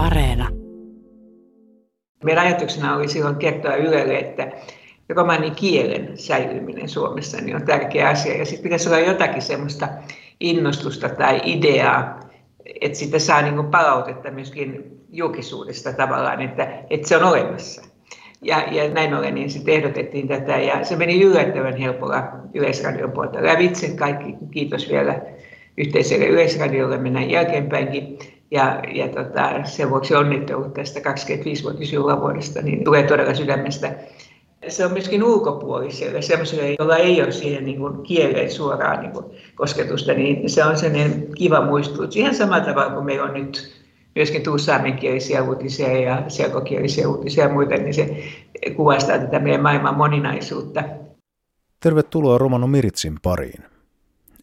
Areena. Meidän ajatuksena oli silloin kertoa Ylelle, että romanin kielen säilyminen Suomessa niin on tärkeä asia. Ja sitten pitäisi olla jotakin semmoista innostusta tai ideaa, että sitä saa niin palautetta myöskin julkisuudesta tavallaan, että, että se on olemassa. Ja, ja näin ollen niin sitten ehdotettiin tätä ja se meni yllättävän helpolla Yleisradion puolta lävitse. Kaikki kiitos vielä yhteiselle Yleisradiolle mennään jälkeenpäinkin. Ja, ja tota, sen vuoksi onnittelut tästä 25-vuotisjuhlavuodesta, niin tulee todella sydämestä. Se on myöskin ulkopuoliselle, sellaiselle, jolla ei ole siihen niin kuin kieleen suoraan niin kuin kosketusta, niin se on sellainen kiva muistutus. Ihan samalla tavalla kuin meillä on nyt myöskin tuu saamenkielisiä uutisia ja selkokielisiä uutisia ja muita, niin se kuvastaa tätä meidän maailman moninaisuutta. Tervetuloa Romano Miritsin pariin.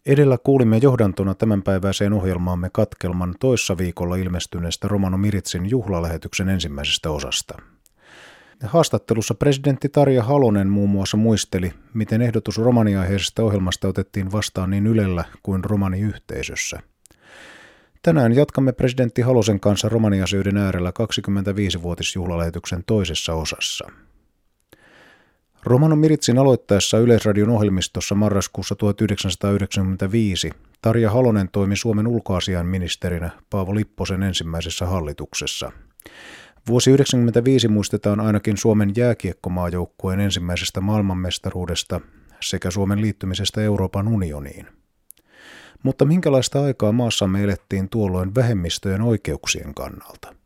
Edellä kuulimme johdantona tämänpäiväiseen ohjelmaamme katkelman toissa viikolla ilmestyneestä Romano Miritsin juhlalähetyksen ensimmäisestä osasta. Haastattelussa presidentti Tarja Halonen muun muassa muisteli, miten ehdotus romaniaiheisesta ohjelmasta otettiin vastaan niin Ylellä kuin romaniyhteisössä. Tänään jatkamme presidentti Halosen kanssa romaniasyiden äärellä 25-vuotisjuhlalähetyksen toisessa osassa – Romano Miritsin aloittaessa Yleisradion ohjelmistossa marraskuussa 1995 Tarja Halonen toimi Suomen ulkoasian ministerinä Paavo Lipposen ensimmäisessä hallituksessa. Vuosi 1995 muistetaan ainakin Suomen jääkiekkomaajoukkueen ensimmäisestä maailmanmestaruudesta sekä Suomen liittymisestä Euroopan unioniin. Mutta minkälaista aikaa maassamme elettiin tuolloin vähemmistöjen oikeuksien kannalta?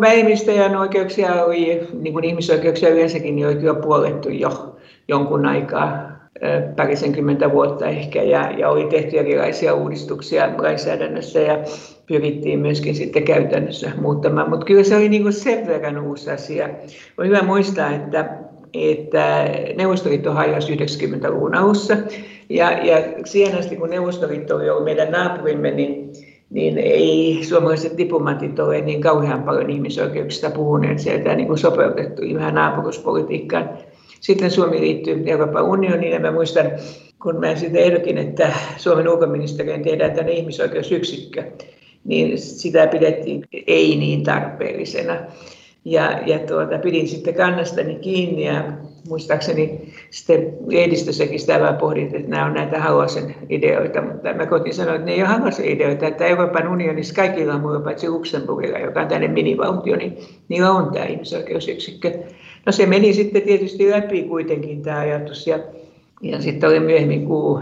Vähemmistöjen oikeuksia oli, niin kuin ihmisoikeuksia yleensäkin, niin oli kyllä puolettu jo jonkun aikaa, parisenkymmentä vuotta ehkä, ja, ja oli tehty erilaisia uudistuksia lainsäädännössä ja pyrittiin myöskin sitten käytännössä muuttamaan. Mutta kyllä se oli niin kuin sen verran uusi asia. On hyvä muistaa, että, että Neuvostoliitto hajosi 90-luvun alussa, ja, ja siihen asti kun Neuvostoliitto oli ollut meidän naapurimme, niin niin ei suomalaiset diplomaatit ole niin kauhean paljon ihmisoikeuksista puhuneet sieltä niin kuin sopeutettu vähän naapuruspolitiikkaan. Sitten Suomi liittyy Euroopan unioniin ja mä muistan, kun mä sitten ehdotin, että Suomen ulkoministeriön tehdään tänne ihmisoikeusyksikkö, niin sitä pidettiin ei niin tarpeellisena. Ja, ja tuota, pidin sitten kannastani kiinni ja muistaakseni sitten lehdistössäkin sitä vähän pohdit, että nämä on näitä Halosen ideoita, mutta mä koitin sanoa, että ne ei ole Halosen ideoita, että Euroopan unionissa kaikilla on muulla paitsi Luxemburgilla, joka on tänne minivaltio, niin niillä on tämä ihmisoikeusyksikkö. No se meni sitten tietysti läpi kuitenkin tämä ajatus ja, ja sitten oli myöhemmin kuu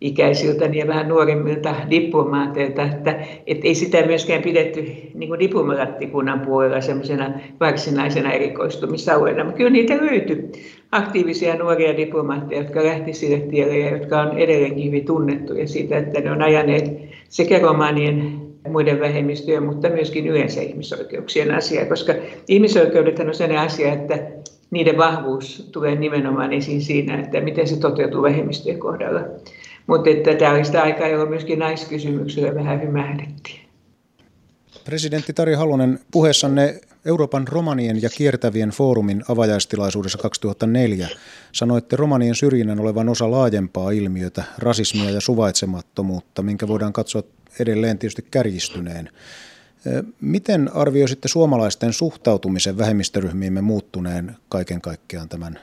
ikäisiltä ja vähän nuoremmilta diplomaateilta, että, että ei sitä myöskään pidetty niin kuin diplomaattikunnan puolella semmoisena varsinaisena erikoistumisalueena, mutta kyllä niitä löytyi aktiivisia nuoria diplomaatteja, jotka lähti sille tielle ja jotka on edelleenkin hyvin tunnettuja siitä, että ne on ajaneet sekä romanien muiden vähemmistöjen, mutta myöskin yleensä ihmisoikeuksien asiaa, koska ihmisoikeudet on sellainen asia, että niiden vahvuus tulee nimenomaan esiin siinä, että miten se toteutuu vähemmistöjen kohdalla. Mutta että tämä oli sitä aikaa, jolloin myöskin naiskysymyksellä vähän hymähdettiin. Presidentti Tari Halonen, puheessanne Euroopan romanien ja kiertävien foorumin avajaistilaisuudessa 2004 sanoitte romanien syrjinnän olevan osa laajempaa ilmiötä, rasismia ja suvaitsemattomuutta, minkä voidaan katsoa edelleen tietysti kärjistyneen. Miten arvioisitte suomalaisten suhtautumisen vähemmistöryhmiimme muuttuneen kaiken kaikkiaan tämän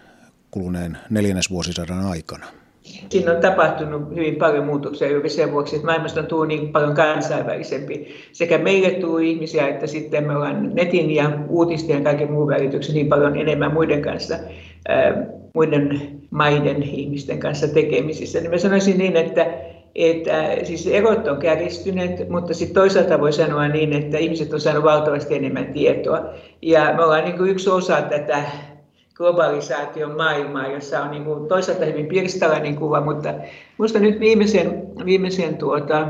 kuluneen neljännesvuosisadan aikana? Siinä on tapahtunut hyvin paljon muutoksia juuri sen vuoksi, että maailmasta on tullut niin paljon kansainvälisempi. Sekä meille tuli ihmisiä, että sitten me ollaan netin ja uutisten ja kaiken muun välityksen niin paljon enemmän muiden kanssa, muiden maiden ihmisten kanssa tekemisissä. Niin mä sanoisin niin, että että siis erot on kärjistyneet, mutta sitten toisaalta voi sanoa niin, että ihmiset on saanut valtavasti enemmän tietoa. Ja me ollaan niin kuin yksi osa tätä globalisaation maailmaa, jossa on niin kuin toisaalta hyvin pirstalainen kuva, mutta minusta nyt viimeisen, viimeisen tuota,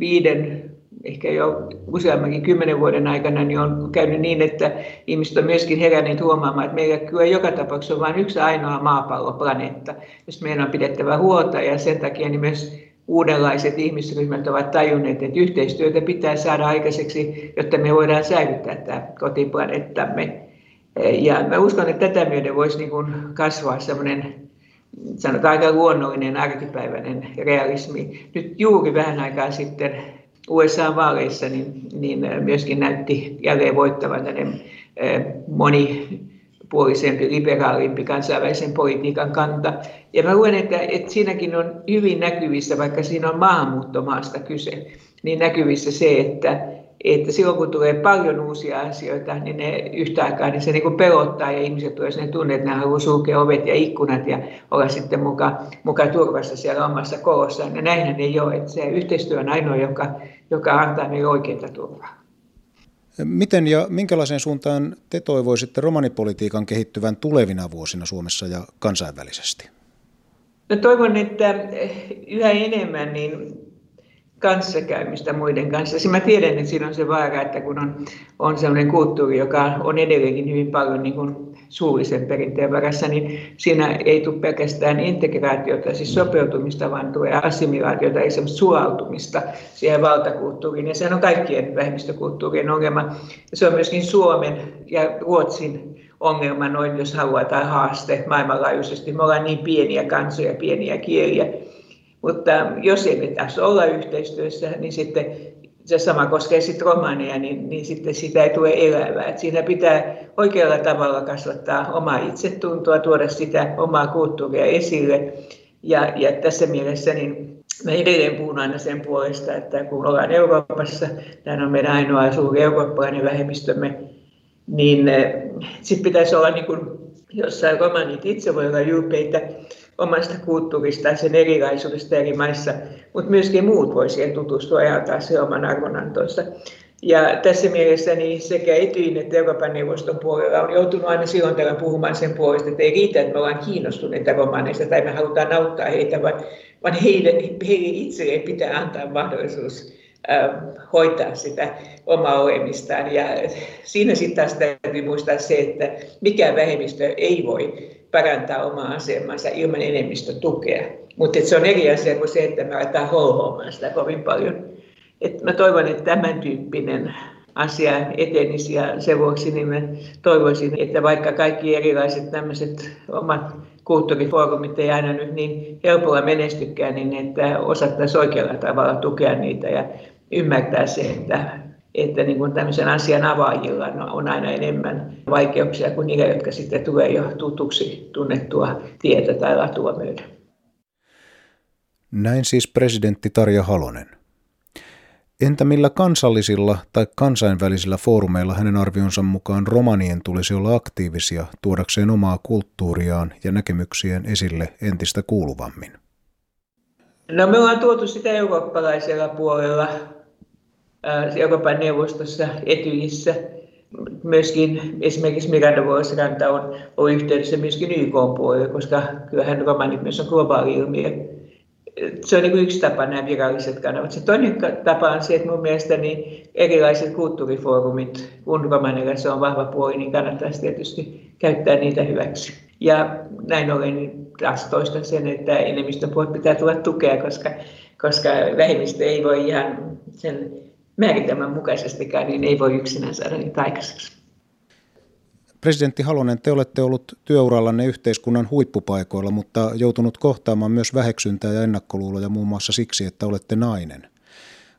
viiden, ehkä jo useammankin kymmenen vuoden aikana niin on käynyt niin, että ihmiset on myöskin heränneet huomaamaan, että meillä kyllä joka tapauksessa on vain yksi ainoa maapalloplaneetta, josta meidän on pidettävä huolta ja sen takia niin myös uudenlaiset ihmisryhmät ovat tajunneet, että yhteistyötä pitää saada aikaiseksi, jotta me voidaan säilyttää tämä kotiplaneettamme. Ja mä uskon, että tätä myöden voisi niin kuin kasvaa semmoinen sanotaan aika luonnollinen arkipäiväinen realismi. Nyt juuri vähän aikaa sitten USA-vaaleissa, niin, niin myöskin näytti jälleen voittavan tänne moni puolisempi, liberaalimpi kansainvälisen politiikan kanta. Ja mä luen, että, että siinäkin on hyvin näkyvissä, vaikka siinä on maahanmuuttomaasta kyse, niin näkyvissä se, että, että silloin kun tulee paljon uusia asioita, niin ne yhtä aikaa niin se niin kuin pelottaa ja ihmiset tulee sinne tunne, että ne haluaa sulkea ovet ja ikkunat ja olla sitten mukaan muka turvassa siellä omassa kolossaan. Ja näinhän ei ole, että se yhteistyö on ainoa, joka, joka antaa meille oikeita turvaa. Miten ja minkälaiseen suuntaan te toivoisitte romanipolitiikan kehittyvän tulevina vuosina Suomessa ja kansainvälisesti? No toivon, että yhä enemmän niin kanssakäymistä muiden kanssa. Siis mä tiedän, että siinä on se vaara, että kun on, on sellainen kulttuuri, joka on edelleenkin hyvin paljon niin kuin suullisen perinteen varassa, niin siinä ei tule pelkästään integraatiota, siis sopeutumista, vaan tulee assimilaatiota, eli semmoista sulautumista siihen valtakulttuuriin. Ja sehän on kaikkien vähemmistökulttuurien ongelma. Se on myöskin Suomen ja Ruotsin ongelma, noin jos haluaa, tai haaste maailmanlaajuisesti. Me ollaan niin pieniä kansoja, pieniä kieliä. Mutta jos ei pitäisi olla yhteistyössä, niin sitten se sama koskee sitten romaneja, niin, niin sitten sitä ei tule elävää. Et siinä pitää oikealla tavalla kasvattaa omaa itsetuntoa, tuoda sitä omaa kulttuuria esille. Ja, ja tässä mielessä niin mä edelleen puhun aina sen puolesta, että kun ollaan Euroopassa, tämä on meidän ainoa suuri eurooppalainen vähemmistömme, niin eh, sitten pitäisi olla niin kuin jossain romanit itse voi olla ylpeitä omasta kulttuurista ja sen erilaisuudesta eri maissa, mutta myöskin muut voi siihen tutustua ja antaa se oman arvonantonsa. Ja tässä mielessä niin sekä Etyin että Euroopan neuvoston puolella on joutunut aina silloin tällä puhumaan sen puolesta, että ei riitä, että me ollaan kiinnostuneita romaneista tai me halutaan auttaa heitä, vaan, vaan heille, heille itselleen pitää antaa mahdollisuus äh, hoitaa sitä omaa olemistaan. Ja siinä sitten taas täytyy muistaa se, että mikään vähemmistö ei voi parantaa omaa asemansa ilman enemmistötukea. Mutta se on eri asia kuin se, että me aletaan holhoamaan sitä kovin paljon. Et mä toivon, että tämän tyyppinen asia etenisi ja sen vuoksi niin mä toivoisin, että vaikka kaikki erilaiset tämmöiset omat kulttuurifoorumit ei aina nyt niin helpolla menestykään, niin että osattaisiin oikealla tavalla tukea niitä ja ymmärtää se, että että niin kuin tämmöisen asian avaajilla on aina enemmän vaikeuksia kuin niillä, jotka sitten tulee jo tutuksi tunnettua tietä tai latua myöden. Näin siis presidentti Tarja Halonen. Entä millä kansallisilla tai kansainvälisillä foorumeilla hänen arvionsa mukaan romanien tulisi olla aktiivisia tuodakseen omaa kulttuuriaan ja näkemyksien esille entistä kuuluvammin? No me ollaan tuotu sitä eurooppalaisella puolella Euroopan neuvostossa, Etyissä. Myöskin esimerkiksi Miranda Vuosiranta on, on yhteydessä myöskin YK puolelle, koska kyllähän romanit myös on globaali ilmiö. Se on niin yksi tapa nämä viralliset kanavat. Se toinen tapa on se, että mun mielestäni erilaiset kulttuurifoorumit, kun romanilla se on vahva puoli, niin kannattaisi tietysti käyttää niitä hyväksi. Ja näin ollen taas toistan sen, että enemmistön puolet pitää tulla tukea, koska, koska vähemmistö ei voi ihan sen määritelmän mukaisestikään, niin ei voi yksinään saada niitä aikaiseksi. Presidentti Halonen, te olette ollut työurallanne yhteiskunnan huippupaikoilla, mutta joutunut kohtaamaan myös väheksyntää ja ennakkoluuloja muun muassa siksi, että olette nainen.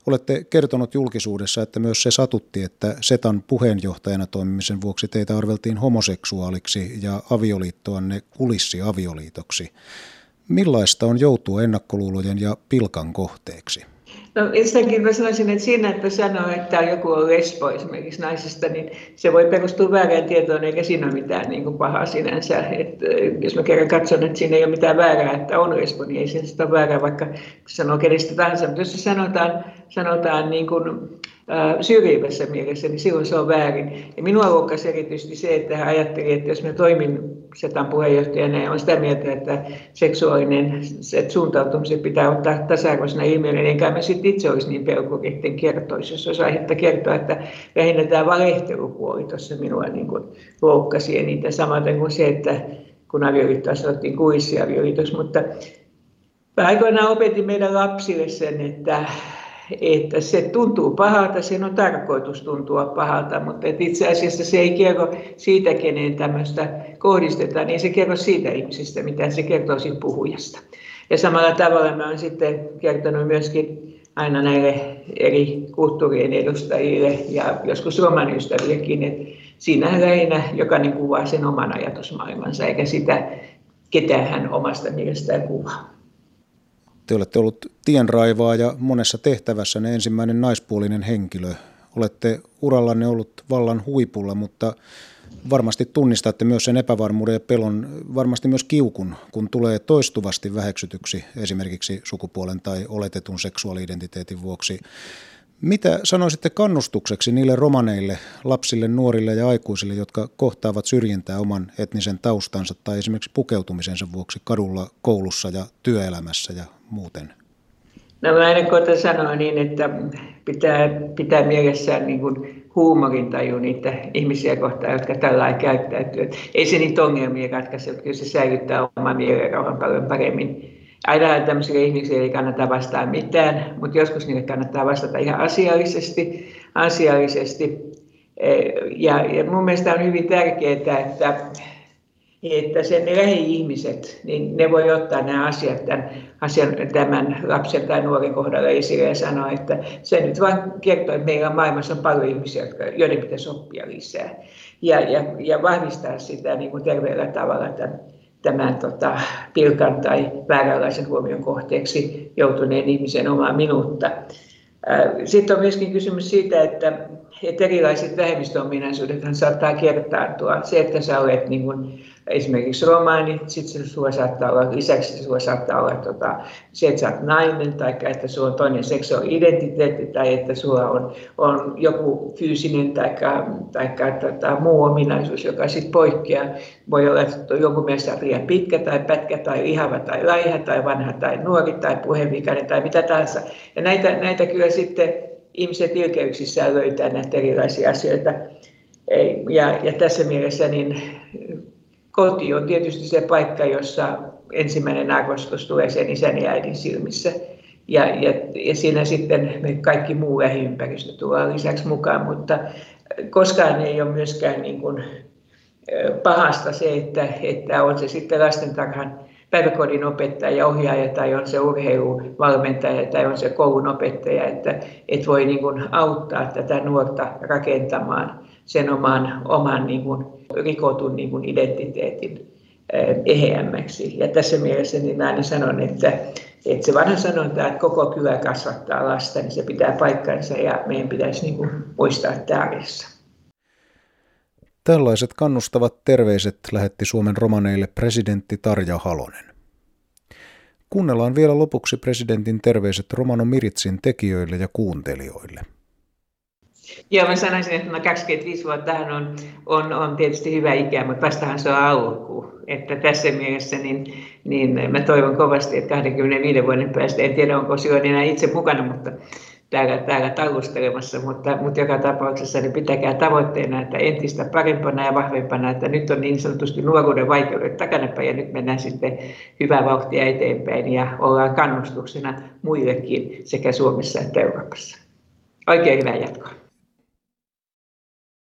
Olette kertonut julkisuudessa, että myös se satutti, että SETAn puheenjohtajana toimimisen vuoksi teitä arveltiin homoseksuaaliksi ja avioliittoanne kulissi avioliitoksi. Millaista on joutua ennakkoluulojen ja pilkan kohteeksi? No ensinnäkin mä sanoisin, että siinä, että sanoo, että joku on lesbo esimerkiksi naisista, niin se voi perustua väärään tietoon, eikä siinä ole mitään niin kuin pahaa sinänsä. Et, jos mä kerran katson, että siinä ei ole mitään väärää, että on lesbo, niin ei siinä sitä ole väärää, vaikka sanoo kenestä tahansa. Mutta jos sanotaan, sanotaan niin kuin, syrjivässä mielessä, niin silloin se on väärin. Ja minua loukkasi erityisesti se, että hän ajatteli, että jos mä toimin SETAn puheenjohtajana ja on sitä mieltä, että seksuaalinen että suuntautumisen pitää ottaa tasa-arvoisena ilmiönä, niin enkä mä sitten itse olisi niin pelkuri, että kertoisi, jos olisi aihetta kertoa, että lähinnä tämä valehtelupuoli tuossa minua niin kuin loukkasi niitä samaten kuin se, että kun avioliittoa sanottiin kuissiavioliitoksi, mutta aikoinaan opetin meidän lapsille sen, että että se tuntuu pahalta, sen on tarkoitus tuntua pahalta, mutta että itse asiassa se ei kerro siitä, kenen tämmöistä kohdistetaan, niin se kerro siitä ihmisistä, mitä se kertoo siitä puhujasta. Ja samalla tavalla mä olen sitten kertonut myöskin aina näille eri kulttuurien edustajille ja joskus romaniystävillekin, että siinä lähinnä jokainen kuvaa sen oman ajatusmaailmansa eikä sitä, ketä hän omasta mielestään kuvaa. Te olette ollut tienraivaaja monessa tehtävässä ne ensimmäinen naispuolinen henkilö. Olette urallanne ollut vallan huipulla, mutta varmasti tunnistatte myös sen epävarmuuden ja pelon, varmasti myös kiukun, kun tulee toistuvasti väheksytyksi esimerkiksi sukupuolen tai oletetun seksuaali-identiteetin vuoksi. Mitä sanoisitte kannustukseksi niille romaneille, lapsille, nuorille ja aikuisille, jotka kohtaavat syrjintää oman etnisen taustansa tai esimerkiksi pukeutumisensa vuoksi kadulla, koulussa ja työelämässä ja muuten? No mä aina koitan sanoa niin, että pitää, pitää mielessään niin kuin huumorintaju niitä ihmisiä kohtaan, jotka tällä käyttäytyy. Ei se niitä ongelmia ratkaise, kyllä se säilyttää omaa mielenrauhan paljon paremmin. Aina tämmöisille ihmisille ei kannata vastata mitään, mutta joskus niille kannattaa vastata ihan asiallisesti. asiallisesti. Ja, ja mun mielestä on hyvin tärkeää, että että sen lähi-ihmiset, niin ne voi ottaa nämä asiat tämän, asian, tämän lapsen tai nuoren kohdalla esille ja sanoa, että se nyt vain kertoo, että meillä maailmassa on paljon ihmisiä, jotka, joiden pitäisi oppia lisää. Ja, ja, ja vahvistaa sitä niin kuin terveellä tavalla tämän, tämän tota, pilkan tai vääränlaisen huomion kohteeksi joutuneen ihmisen omaa minuutta. Sitten on myöskin kysymys siitä, että, että erilaiset vähemmistöominaisuudet saattaa kertaantua. Se, että sä olet niin kuin, esimerkiksi romaani, sitten sulla saattaa olla, lisäksi sulla saattaa olla tota, se, että sä oot nainen, tai että sulla on toinen seksuaalidentiteetti, tai että sulla on, on joku fyysinen tai, tai tota, muu ominaisuus, joka sitten poikkeaa. Voi olla, että jonkun mielestä liian pitkä tai pätkä tai lihava tai laiha tai vanha tai nuori tai puheenvikainen tai mitä tahansa. Ja näitä, näitä kyllä sitten ihmiset ilkeyksissään löytää näitä erilaisia asioita. Ja, ja tässä mielessä niin koti on tietysti se paikka, jossa ensimmäinen arvostus tulee sen isän ja äidin silmissä. Ja, ja, ja siinä sitten me kaikki muu lähiympäristö tulee lisäksi mukaan, mutta koskaan ei ole myöskään niin kuin pahasta se, että, että on se sitten lastentarhan päiväkodin opettaja, ohjaaja tai on se urheiluvalmentaja tai on se koulun opettaja, että, että voi niin kuin auttaa tätä nuorta rakentamaan sen oman, oman niin kuin rikotun niin kuin identiteetin eheämmäksi. Ja tässä mielessä niin mä aina sanon, että, että se vanha sanonta, että koko kylä kasvattaa lasta, niin se pitää paikkansa ja meidän pitäisi niin kuin muistaa tämä arjessa. Tällaiset kannustavat terveiset lähetti Suomen romaneille presidentti Tarja Halonen. Kuunnellaan vielä lopuksi presidentin terveiset Romano Miritsin tekijöille ja kuuntelijoille – Joo, mä sanoisin, että no 25 vuotta on, on, on tietysti hyvä ikä, mutta vastahan se on alku. Että tässä mielessä niin, niin mä toivon kovasti, että 25 vuoden päästä, en tiedä onko silloin enää itse mukana, mutta täällä, täällä tallustelemassa, mutta, mutta joka tapauksessa niin pitäkää tavoitteena, että entistä parempana ja vahvempana, että nyt on niin sanotusti nuoruuden vaikeudet takanapäin ja nyt mennään sitten hyvää vauhtia eteenpäin ja ollaan kannustuksena muillekin sekä Suomessa että Euroopassa. Oikein hyvää jatkoa.